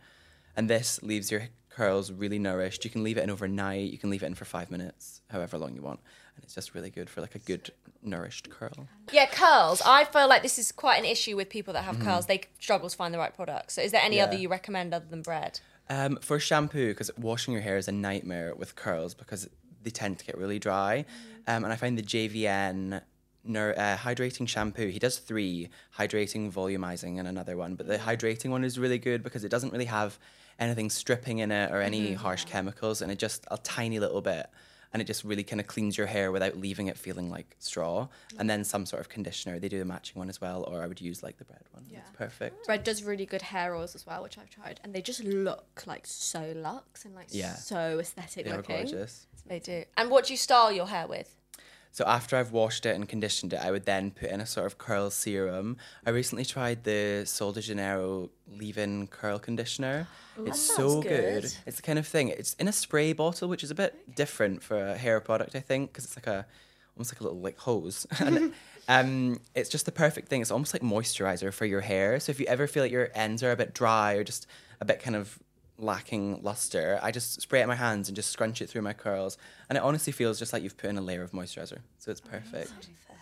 And this leaves your curls really nourished. You can leave it in overnight. You can leave it in for five minutes, however long you want, and it's just really good for like a good nourished curl. Yeah, curls. I feel like this is quite an issue with people that have curls. They struggle to find the right product. So, is there any Mm-hmm. Yeah. other you recommend other than bread? Um, for shampoo, because washing your hair is a nightmare with curls because they tend to get really dry, um, and I find the JVN. Nur- uh, hydrating shampoo. He does three hydrating, volumizing, and another one. But the hydrating one is really good because it doesn't really have anything stripping in it or any mm-hmm. harsh chemicals, and it just a tiny little bit, and it just really kind of cleans your hair without leaving it feeling like straw. And then some sort of conditioner. They do a matching one as well, or I would use like the bread one. It's perfect. Bread does really good hair oils as well, which I've tried, and they just look like so luxe and like Yeah. so aesthetic They are gorgeous. They do. And what do you style your hair with? So after I've washed it and conditioned it, I would then put in a sort of curl serum. I recently tried the Sol de Janeiro leave-in curl conditioner. it's so good. good. It's the kind of thing. It's in a spray bottle, which is a bit different for a hair product, I think, because it's like a almost like a little like hose. and um, it's just the perfect thing. It's almost like moisturizer for your hair. So if you ever feel like your ends are a bit dry or just a bit kind of lacking luster, I just spray it in my hands and just scrunch it through my curls, and it honestly feels just like you've put in a layer of moisturizer. So it's perfect. Oh,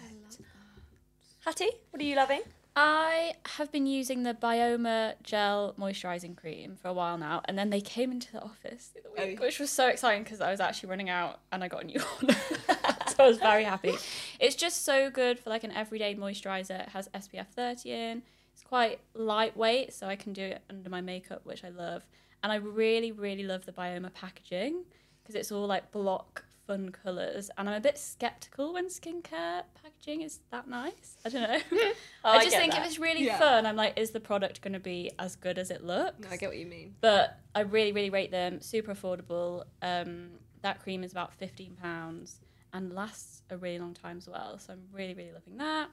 Hattie, what are you loving? I have been using the Byoma Gel Moisturizing Cream for a while now, and then they came into the office the other week, oh. which was so exciting because I was actually running out and I got a new one. so I was very happy. It's just so good for like an everyday moisturizer. It has SPF 30 in. It's quite lightweight, so I can do it under my makeup, which I love. And I really, really love the Byoma packaging because it's all like block fun colours. And I'm a bit skeptical when skincare packaging is that nice. I don't know. I I just get think that. if it's really Yeah. fun, I'm like, is the product going to be as good as it looks? No, I get what you mean. But I really, really rate them. Super affordable. Um, that cream is about fifteen pounds and lasts a really long time as well. So I'm really, really loving that.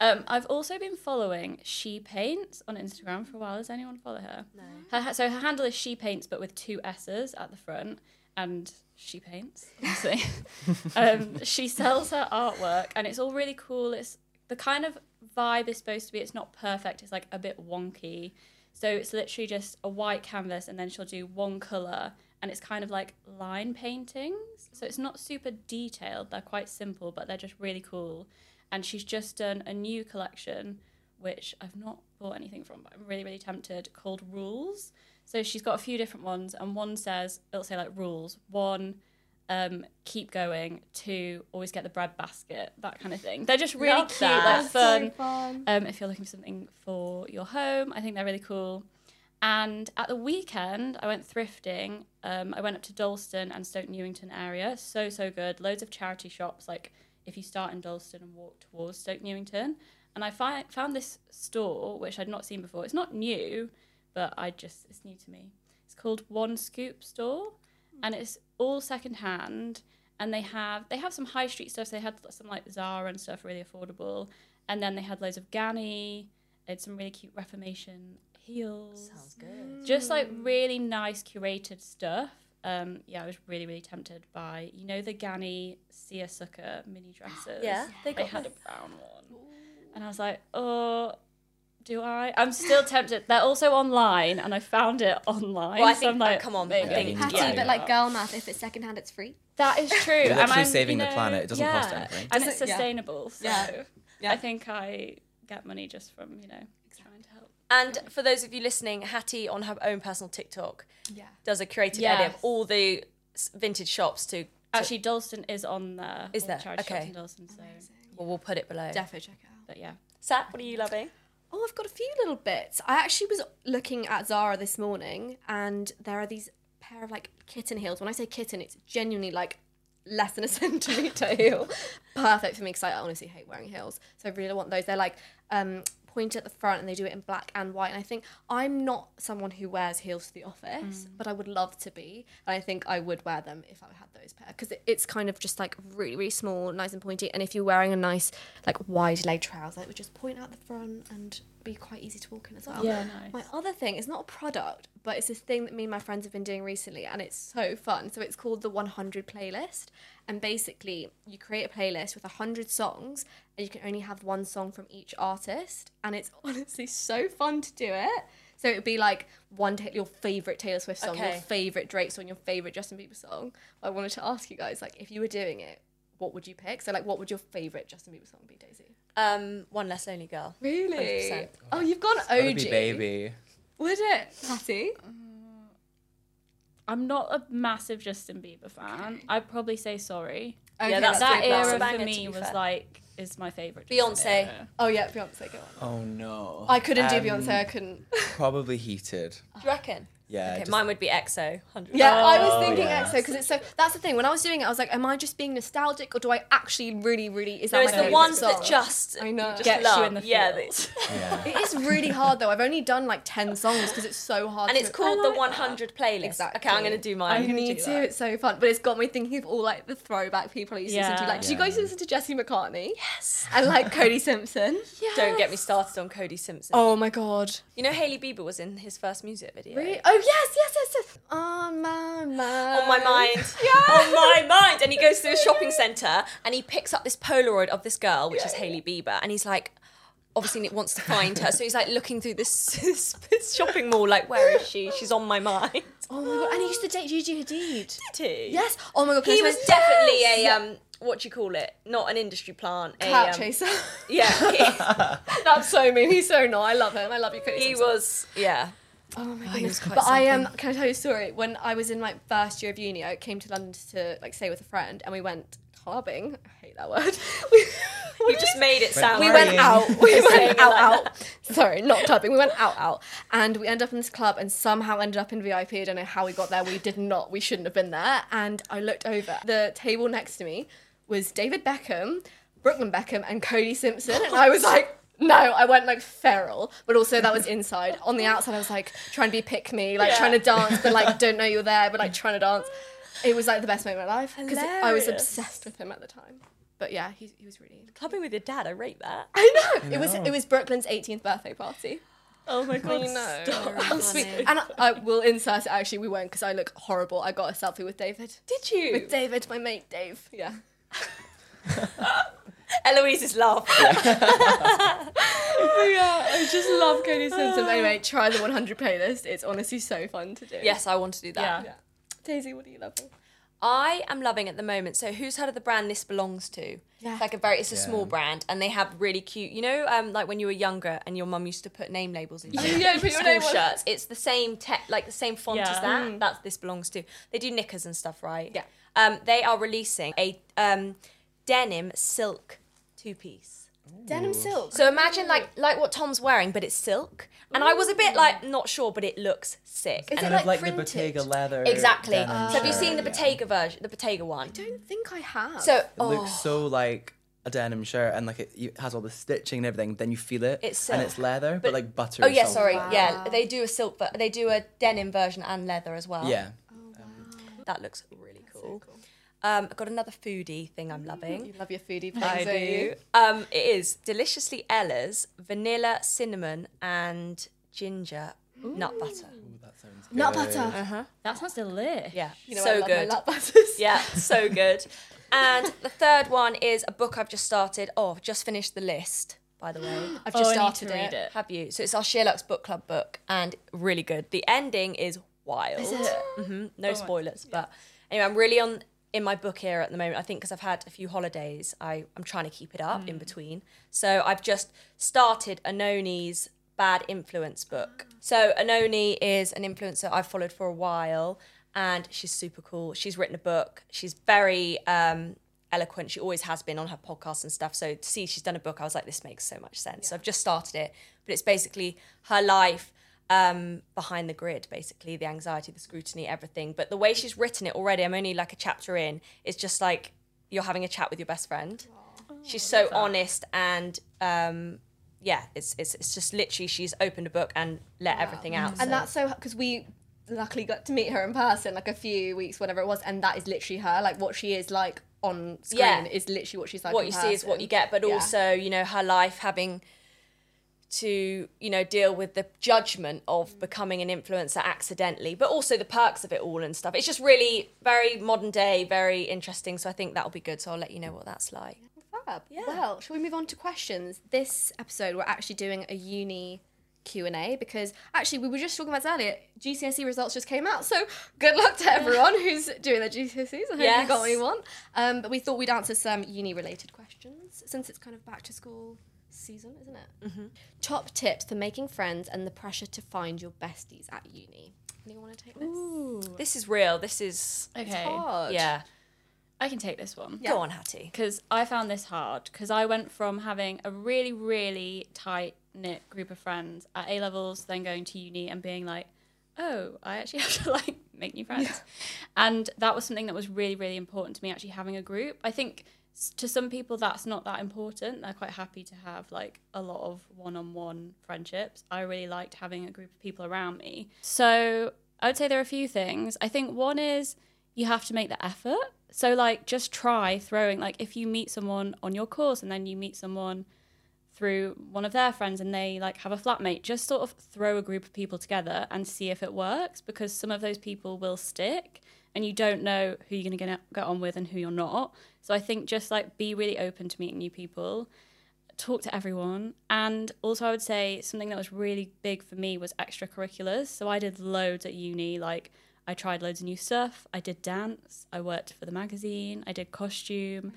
Um, I've also been following She Paints on Instagram for a while. Does anyone follow her? No. Her, so her handle is She Paints, but with two S's at the front, and she paints. Obviously, um, she sells her artwork, and it's all really cool. It's the kind of vibe is supposed to be. It's not perfect. It's like a bit wonky. So it's literally just a white canvas, and then she'll do one color, and it's kind of like line paintings. So it's not super detailed. They're quite simple, but they're just really cool. And she's just done a new collection, which I've not bought anything from, but I'm really, really tempted, called Rules. So she's got a few different ones, and one says, it'll say like rules. One, um, keep going. Two, always get the bread basket, that kind of thing. They're just really Love cute, that. like fun. Um, if you're looking for something for your home, I think they're really cool. And at the weekend, I went thrifting. Um, I went up to Dalston and Stoke Newington area. So, so good. Loads of charity shops. Like if you start in Dalston and walk towards Stoke Newington. And I fi- found this store, which I'd not seen before. It's not new, but I just, it's new to me. It's called One Scoop Store. And it's all secondhand. And they have they have some high street stuff. So they had some like Zara and stuff, really affordable. And then they had loads of Ganni. They had some really cute Reformation heels. Sounds good. Just like really nice curated stuff. Um, yeah, I was really, really tempted by, you know, the Ganni Seersucker mini dresses. Yeah, they they got had a brown one. And I was like, oh, do I? I'm still tempted. They're also online, and I found it online. Well, I so think- I'm like, come on, maybe I think- need to Yeah. but like girl math, if it's secondhand, it's free. That is true. You're and literally I'm, saving you the planet. It doesn't cost anything. And it's Doesn't- yeah. sustainable. So Yeah. Yeah. I think I get money just from, you know, trying to help. And for those of you listening, Hattie on her own personal TikTok Yeah. does a curated Yes. edit of all the vintage shops to. to Actually, Dalston is on there. Is all the there? Okay. Dalston, so, well, we'll put it below. Definitely check it out. but yeah. Sat, what are you loving? Oh, I've got a few little bits. I actually was looking at Zara this morning, and there are these pair of like kitten heels. When I say kitten, it's genuinely like less than a centimeter heel. Perfect for me because I honestly hate wearing heels. So I really want those. They're like um, pointed at the front, and they do it in black and white. And I think I'm not someone who wears heels to the office, mm. but I would love to be. And I think I would wear them if I had those pair because it's kind of just like really, really small, nice and pointy. And if you're wearing a nice like wide leg trouser, it would just point out the front and be quite easy to walk in as well. Yeah, nice. My other thing is not a product, but it's this thing that me and my friends have been doing recently, and it's so fun. So it's called the 100 playlist, and basically you create a playlist with 100 songs, and you can only have one song from each artist, and it's honestly so fun to do it. So it would be like one ta- your favorite Taylor Swift song, your favorite Drake song, your favorite Justin Bieber song. I wanted to ask you guys, like, if you were doing it, what would you pick? So like, what would your favorite Justin Bieber song be, Daisy? Um, one less lonely girl. Really? 100%. Oh, you've gone OG. Gotta be baby. Would it, Hattie? I'm not a massive Justin Bieber fan. I'd probably say sorry. Yeah, that's that good. That's a era banger, for to me was fair. like is my favorite. Beyonce. Oh yeah, Beyonce. Go on. Oh no. I couldn't do Um, Beyonce. I couldn't. Probably heated. Do you reckon? Yeah. Okay, just- mine would be EXO. 100 Yeah, I was Oh, thinking yeah. EXO because it's so. That's the thing. When I was doing it, I was like, "Am I just being nostalgic, or do I actually really, really?" Is that No, my it's the ones song? that just I know. just Gets love. you in the yeah, feels. Yeah. It is really hard though. I've only done like ten songs because it's so hard. and to it's called oh, the like 100 playlist. Exactly. Okay, I'm gonna do mine. You need to. that. It's so fun, but it's got me thinking of all like the throwback people I used to listen to. Yeah. Like, did you guys listen to Jesse McCartney? Yes. And like Cody Simpson. Yeah. Don't get me started on Cody Simpson. Oh my god. You know Hailey Bieber was in his first music video. Really? Oh yes, yes, yes, yes. On my mind. On my mind. On my mind. And he goes through a shopping centre and he picks up this Polaroid of this girl, which is Hailey Bieber, and he's like, obviously he wants to find her. So he's like looking through this, this, this shopping mall, like, where is she? She's on my mind. Oh my god. And he used to date Gigi Hadid. Did he? Yes. Oh my god. He was definitely a, um, what do you call it? Not an industry plant. A, um, chaser. Yeah. That's so mean. He's so not. I love him. I love you, He, he was, yeah. Oh my he goodness. was quite But I um, can I tell you a story? When I was in my first year of uni, I came to London to like stay with a friend, and we went clubbing. I hate that word. We, You just made it sound we went out. We went out, like out. Sorry, not clubbing. We went out, out, and we ended up in this club, and somehow ended up in VIP. I don't know how we got there. We did not. We shouldn't have been there. And I looked over. The table next to me was David Beckham, Brooklyn Beckham, and Cody Simpson, and I was like. No, I went like feral, but also that was inside. On the outside, I was like trying to be pick me, like trying to dance, but like don't know you're there, but like trying to dance. It was like the best moment of my life because I was Hilarious. obsessed with him at the time. But yeah, he, he was really Clubbing with your dad, I rate that. I know. It was it was Brooklyn's 18th birthday party. Oh my god. Oh, sweet. And I, I will insert it. Actually, we won't because I look horrible. I got a selfie with David. Did you? With David, my mate Dave. Yeah. Eloise's laugh. Oh yeah, I just love Cody Simpson. Anyway, try the 100 playlist. It's honestly so fun to do. yes, I want to do that. Yeah. Daisy, what are you loving? I am loving at the moment. So who's heard of the brand this belongs to? Yeah. It's like a very it's a Yeah. small brand and they have really cute you know, um like when you were younger and your mum used to put name labels in your Yeah, put your school name on- shirts. It's the same tech, like the same font as Yeah. that. That's this belongs to. They do knickers and stuff, right? Yeah. Um they are releasing a um denim silk two piece. Denim silk. So imagine like like what Tom's wearing, but it's silk. And I was a bit like not sure, but it looks sick. Is And it Kind of like printed? the Bottega leather. exactly. denim so have you shirt, seen the yeah. Bottega version, the Bottega one? I don't think I have. So It oh, looks so like a denim shirt and like it, it has all the stitching and everything. Then you feel it. It's and silk. it's leather, but, But- like buttery. Oh yeah, silk. sorry. Yeah, they do a silk, but they do a denim version and leather as well. Yeah. Oh, um, that looks really cool. Um, I've got another foodie thing I'm loving. you love your foodie things, don't do. you? Um, it is deliciously Ella's vanilla, cinnamon, and ginger nut butter. That sounds Nut good. butter. That sounds delicious. Yeah, You know, I so love my good. nut butters. Yeah, so good. And the third one is a book I've just started. Oh, just finished the list. by the way. I've Oh, just I need started to read it. it. Have you? So it's our SheerLuxe's book club book and really good. The ending is wild. hmm No spoilers, but anyway, I'm really on in my book here at the moment. I think because I've had a few holidays, I I'm trying to keep it up in between. So I've just started Oenone's Bad Influence book. So Anoni is an influencer I've followed for a while, and she's super cool. She's written a book. She's very um, eloquent. She always has been on her podcast and stuff. So to see she's done a book, I was like, this makes so much sense. So I've just started it, but it's basically her life um, behind the grid, basically the anxiety, the scrutiny, everything. But the way she's written it already, I'm only like a chapter in. It's just like you're having a chat with your best friend. she's so honest and um, yeah, it's, it's it's just literally she's opened a book and let everything out. And so- that's so because we luckily got to meet her in person like a few weeks, whatever it was, and that is literally her. Like what she is like on screen Yeah. is literally what she's like. what in you see is what you get but Yeah. also you know her life having to you know deal with the judgment of becoming an influencer accidentally but also the perks of it all and stuff it's just really very modern day very interesting so i think that'll be good so i'll let you know what that's like Fab. Well, shall we move on to questions? This episode, we're actually doing a uni Q and A because actually we were just talking about this earlier. GCSE results just came out, so good luck to everyone who's doing their GCSEs. I hope you got what you want. Um, but we thought we'd answer some uni-related questions since it's kind of back to school season, isn't it? Mm-hmm. Top tips for making friends and the pressure to find your besties at uni. Anyone want to take this? this is real this is Okay. Hard. yeah I can take this one. go on hattie because I found this hard because I went from having a really, really tight knit group of friends at A levels, then going to uni and being like, oh, I actually have to like make new friends. And that was something that was really, really important to me, actually having a group. I think s- to some people that's not that important. They're quite happy to have like a lot of one on one friendships. I really liked having a group of people around me. So I would say there are a few things. I think one is you have to make the effort. So like just try throwing like if you meet someone on your course and then you meet someone through one of their friends and they like have a flatmate, just sort of throw a group of people together and see if it works because some of those people will stick and you don't know who you're going to get on with and who you're not. So I think just like be really open to meeting new people, talk to everyone. And also, I would say something that was really big for me was extracurriculars. So I did loads at uni, like I tried loads of new stuff. I did dance, I worked for the magazine, I did costume.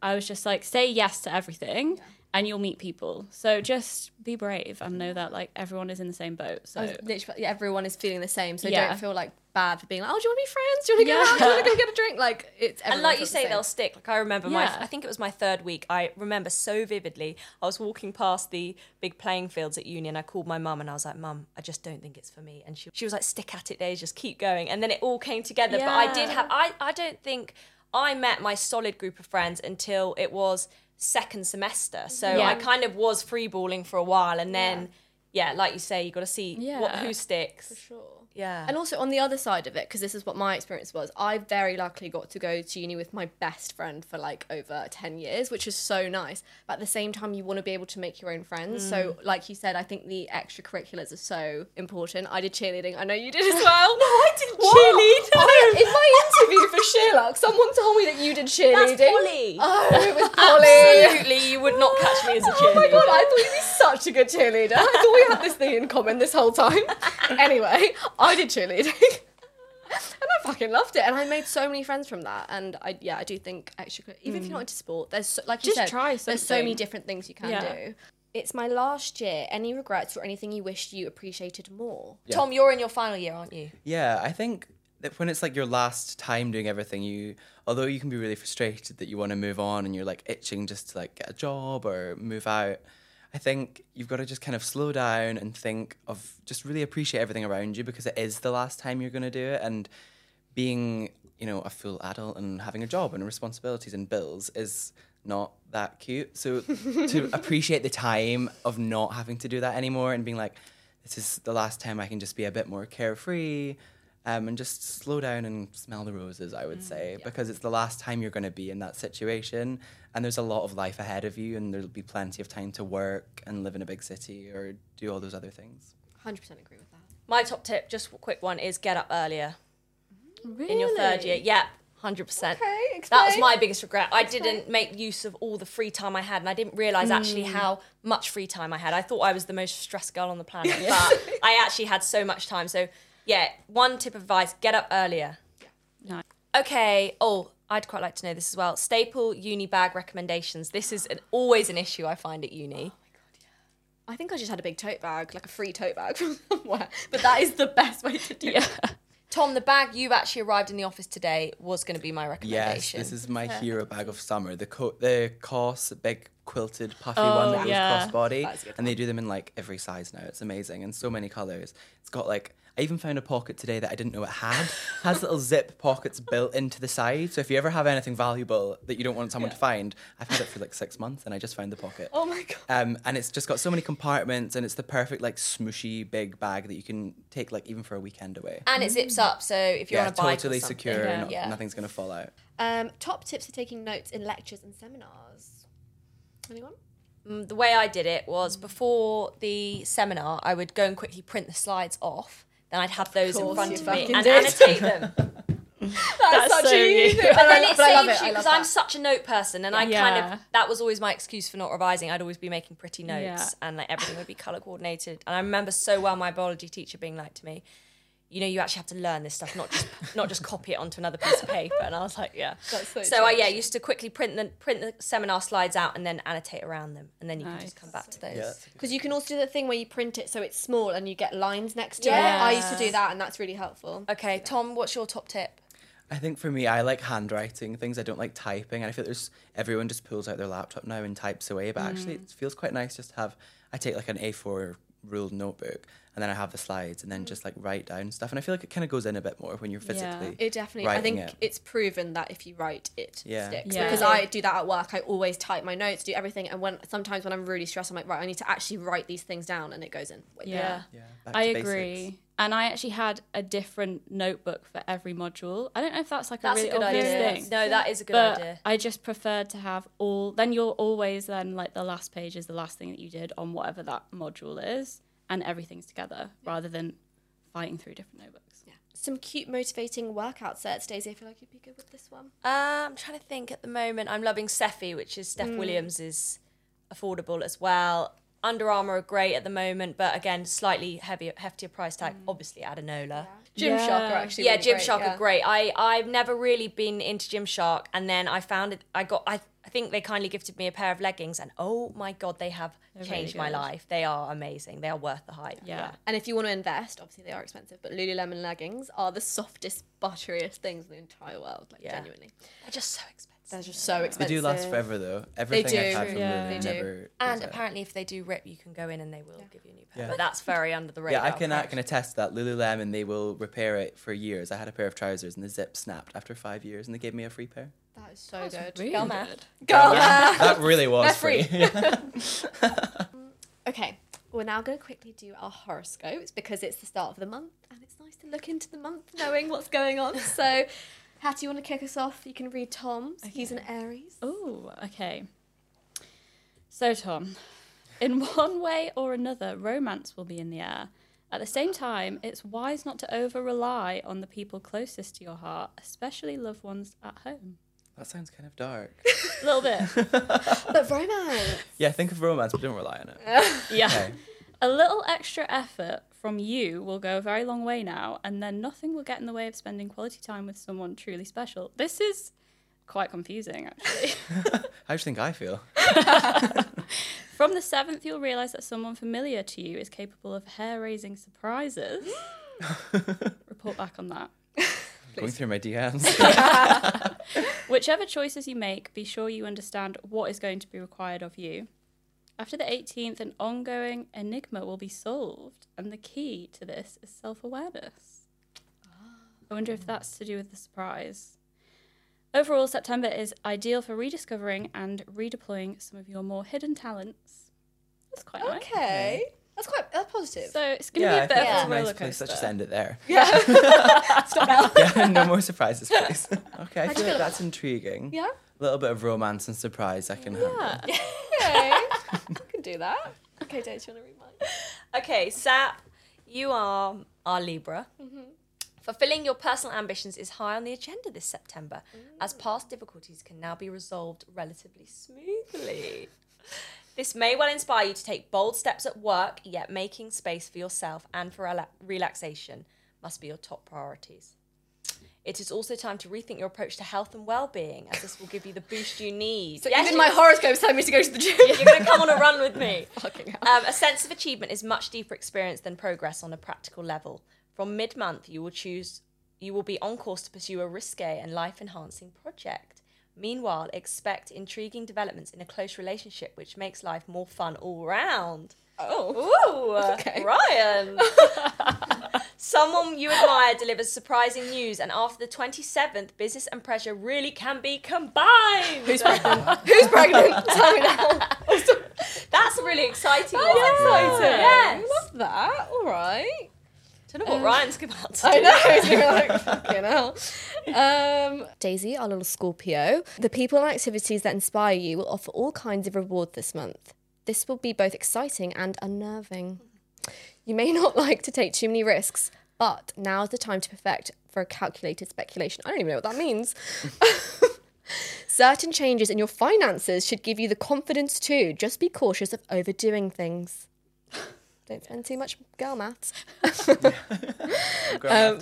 I was just like, say yes to everything. And you'll meet people. So just be brave and know that like everyone is in the same boat. So literally, yeah, everyone is feeling the same, so Yeah. don't feel like bad for being like, oh, do you want to be friends? Do you want to go out? Do you want to go get a drink? Like it's and like you feels the say, they'll stick. Like I remember my, I think it was my third week. I remember so vividly. I was walking past the big playing fields at uni, and I called my mum, and I was like, "Mum, I just don't think it's for me." And she, she was like, "Stick at it, Days. Just keep going." And then it all came together. But I did have. I, I don't think I met my solid group of friends until it was second semester. Mm-hmm. So Yeah. I kind of was freeballing for a while, and then. Yeah, like you say, you got to see what Yeah. who sticks. For sure. Yeah. And also on the other side of it, because this is what my experience was, I very luckily got to go to uni with my best friend for like over 10 years, which is so nice. But at the same time, you want to be able to make your own friends. So, Mm. like you said, I think the extracurriculars are so important. I did cheerleading. I know you did as well. no, I didn't cheerlead. I, in my interview for SheerLuxe, someone told me that you did cheerleading. That's Polly. Oh, it was Polly. Absolutely, you would not catch me as a cheerleader. Oh my god, I thought you'd be such a good cheerleader. I thought we had this thing in common this whole time. anyway, I did cheerleading. And I fucking loved it, and I made so many friends from that. And I, yeah, I do think extra. Even if you're not hmm. into sport, there's so, like you Just said, try there's so many different things you can Yeah. do. It's my last year. Any regrets or anything you wished you appreciated more? Tom, you're in your final year, aren't you? Yeah, I think that when it's like your last time doing everything, you although you can be really frustrated that you want to move on and you're like itching just to like get a job or move out. I think you've got to just kind of slow down and think of just really appreciate everything around you because it is the last time you're going to do it and being, you know, a full adult and having a job and responsibilities and bills is not that cute. So to appreciate the time of not having to do that anymore and being like, this is the last time I can just be a bit more carefree um, and just slow down and smell the roses, I would say, because it's the last time you're going to be in that situation. And there's a lot of life ahead of you, and there'll be plenty of time to work and live in a big city or do all those other things. 100% agree with that. My top tip, just a quick one, is get up earlier in your third year. Yeah, Hundred percent. Okay, That was my biggest regret. I didn't make use of all the free time I had, and I didn't realize actually Mm. how much free time I had. I thought I was the most stressed girl on the planet, but I actually had so much time. So, yeah, one tip of advice: get up earlier. Nice. Okay. Oh, I'd quite like to know this as well. Staple uni bag recommendations. This is an, always an issue I find at uni. Oh my god, yeah. I think I just had a big tote bag, like a free tote bag from somewhere. But that is the best way to do it. Tom, the bag you actually arrived in the office today was going to be my recommendation. Yes, recommendation. this is my hero bag of summer. The co- the Cos big quilted puffy Oh, one that yeah. goes crossbody, That's a and they do them in like every size now. It's amazing and so many colors. It's got like I even found a pocket today that I didn't know it had. has little zip pockets built into the side. So if you ever have anything valuable that you don't want someone to find, I've had it for like six months and I just found the pocket. Oh my god. Um, and it's just got so many compartments and it's the perfect like smooshy big bag that you can take like even for a weekend away. and it zips up, so if you're yeah, on a bike, totally or secure. Yeah. not- Yeah. Nothing's gonna fall out. Um, top tips for taking notes in lectures and seminars. Anyone? Mm, the way I did it was before the seminar, I would go and quickly print the slides off. Then I'd have those in front of me and did. annotate them. That's, such so a you. But then it but I saves it. you because I'm such a note person, and I kind of that was always my excuse for not revising. I'd always be making pretty notes, Yeah. and like everything would be color coordinated. And I remember so well my biology teacher being like to me, "You know, you actually have to learn this stuff, not just not just copy it onto another piece of paper." And I was like, "Yeah." That's so so I yeah used to quickly print the print the seminar slides out and then annotate around them, and then you can just come back to those. Yeah. Because you can also do the thing where you print it so it's small and you get lines next to it. Yes. I used to do that and that's really helpful. Okay, Tom, what's your top tip? I think for me, I like handwriting things. I don't like typing. And I feel there's everyone just pulls out their laptop now and types away. But actually, Mm. it feels quite nice just to have. I take like an A4 ruled notebook and then I have the slides and then mm. just like write down stuff. And I feel like it kind of goes in a bit more when you're physically. It definitely. I think it. it's proven that if you write, it Yeah. sticks. Yeah. Because I do that at work. I always type my notes, do everything, and when sometimes when I'm really stressed, I'm like, right, I need to actually write these things down, and it goes in. way Yeah. Yeah, back I agree. basics. And I actually had a different notebook for every module. I don't know if that's like That's a really a good obvious idea. thing. No, that is a good but idea. I just preferred to have all. Then you're always then like the last page is the last thing that you did on whatever that module is, and everything's together rather than fighting through different notebooks. Yeah. Some cute, motivating workout sets. Daisy, I feel like you'd be good with this one. Uh, I'm trying to think at the moment. I'm loving Sephi, which is Steph Williams is affordable as well. Under Armour are great at the moment, but again, slightly heavier, heftier price tag. Obviously, Adanola. Gymshark Yeah. are actually Yeah, really Gymshark great, are great. I I've never really been into Gymshark, and then I found it. I got I. I think they kindly gifted me a pair of leggings, and oh my god, they have really changed my life. They are amazing. They are worth the hype. Yeah. And if you want to invest, obviously they are expensive, but Lululemon leggings are the softest, butteriest things in the entire world. Like Yeah. genuinely, they're just so expensive. they're just so expensive. They do last forever though. Everything do. I've had from Yeah. Lulu They do. never. And goes out. apparently, if they do rip, you can go in and they will give you a new pair. Yeah. But that's very under the radar. Yeah, I can I can attest that Lululemon they will repair it for years. I had a pair of trousers and the zip snapped after five years, and they gave me a free pair. That is so good. Really Girl good. math. Girl. that really was They're free. free. Okay, we're now going to quickly do our horoscopes because it's the start of the month and it's nice to look into the month knowing what's going on. So, Hattie, you want to kick us off? You can read Tom's. He's an Aries. Oh, okay. So, Tom, in one way or another, romance will be in the air. At the same time, it's wise not to over rely on the people closest to your heart, especially loved ones at home. That sounds kind of dark. A little bit. But romance. Yeah, think of romance, but don't rely on it. yeah. Okay. A little extra effort from you will go a very long way now, and then nothing will get in the way of spending quality time with someone truly special. This is quite confusing, actually. How do you think I feel? From the seventh, you'll realize that someone familiar to you is capable of hair raising surprises. Report back on that. Going through my DMs. Whichever choices you make, be sure you understand what is going to be required of you. After the 18th, an ongoing enigma will be solved, and the key to this is self awareness. Ah. I wonder if that's to do with the surprise. Overall, September is ideal for rediscovering and redeploying some of your more hidden talents. That's quite nice. Okay. That's quite that's positive. So it's going to yeah, be a think bit that's of a a roller nice place. Let's just coaster. end it there. Yeah. Stop now. Yeah, no more surprises, please. Okay, I How'd feel like that's intriguing. Yeah. A little bit of romance and surprise I can handle. Yeah. Okay. I can do that. Okay, Daisy, you want to read mine? Okay, Sap, you are our Libra. Mm-hmm. Fulfilling your personal ambitions is high on the agenda this September, as mm. past difficulties can now be resolved relatively smoothly. This may well inspire you to take bold steps at work, yet making space for yourself and for rela- relaxation must be your top priorities. It is also time to rethink your approach to health and well-being, as this will give you the boost you need. So Yes, even my horoscope's telling me to go to the gym. you're going to come on a run with me. Fucking hell. Um, a sense of achievement is much deeper experience than progress on a practical level. From mid-month, you will choose. You will be on course to pursue a risque and life-enhancing project. Meanwhile, expect intriguing developments in a close relationship, which makes life more fun all round. Oh. Ooh, uh, Okay. Ryan. Someone you admire delivers surprising news, and after the 27th, business and pleasure really can be combined. Who's pregnant? Who's pregnant? Tell me now. That's a really exciting one. exciting. Yes. Love that. All right. Don't know what uh, Ryan's about to I do. know. It's like, fucking hell. Um, Daisy, our little Scorpio. The people and activities that inspire you will offer all kinds of rewards this month. This will be both exciting and unnerving. You may not like to take too many risks, but now is the time to perfect for a calculated speculation. I don't even know what that means. Certain changes in your finances should give you the confidence too. Just be cautious of overdoing things. Don't spend too much girl maths. Um,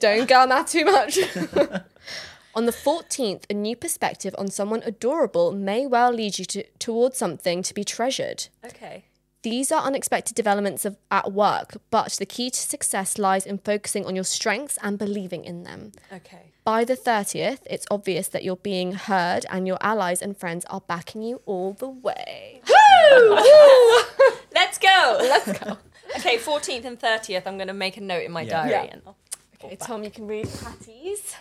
don't girl math too much. on the 14th, a new perspective on someone adorable may well lead you to, towards something to be treasured. Okay. These are unexpected developments of, at work, but the key to success lies in focusing on your strengths and believing in them. Okay. By the 30th, it's obvious that you're being heard and your allies and friends are backing you all the way. Woo! Let's go. Let's go. Okay, 14th and 30th, I'm going to make a note in my Yeah. diary. Yeah. And I'll Okay, Tom, you can read Hattie's.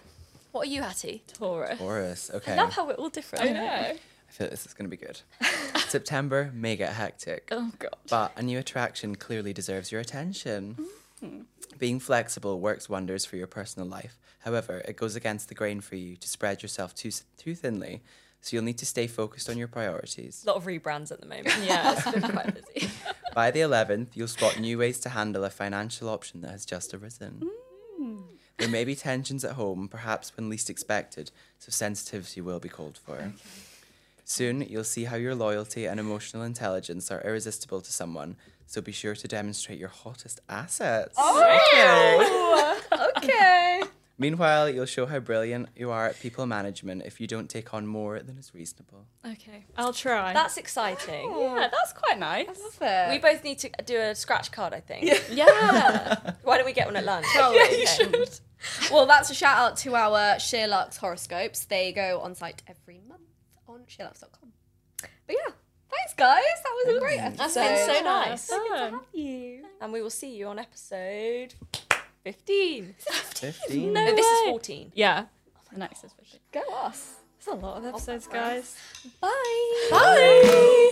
What are you, Hattie? Taurus. Taurus. Okay. I love how we're all different. I know. Feel this is going to be good. September may get hectic. Oh god. But a new attraction clearly deserves your attention. Mm-hmm. Being flexible works wonders for your personal life. However, it goes against the grain for you to spread yourself too too thinly. So you'll need to stay focused on your priorities. A lot of rebrands at the moment. Yeah, it's been quite busy. By the 11th, you'll spot new ways to handle a financial option that has just arisen. Mm. There may be tensions at home, perhaps when least expected, so sensitivity will be called for. Soon, you'll see how your loyalty and emotional intelligence are irresistible to someone, so be sure to demonstrate your hottest assets. Oh! Okay. Meanwhile, you'll show how brilliant you are at people management if you don't take on more than is reasonable. Okay, I'll try. That's exciting. Oh. yeah, that's quite nice. We both need to do a scratch card, I think. Yeah. Why don't we get one at lunch? Oh, yeah, you should. Well, that's a shout out to our SheerLuxe horoscopes. They go on site every month But yeah, thanks guys. That was a great episode. That's been so nice. Fun. And we will see you on episode 15. 15. No, this is 14. Yeah. Oh, the next is fishing. Go us. It's a lot of episodes, guys. Bye. Bye.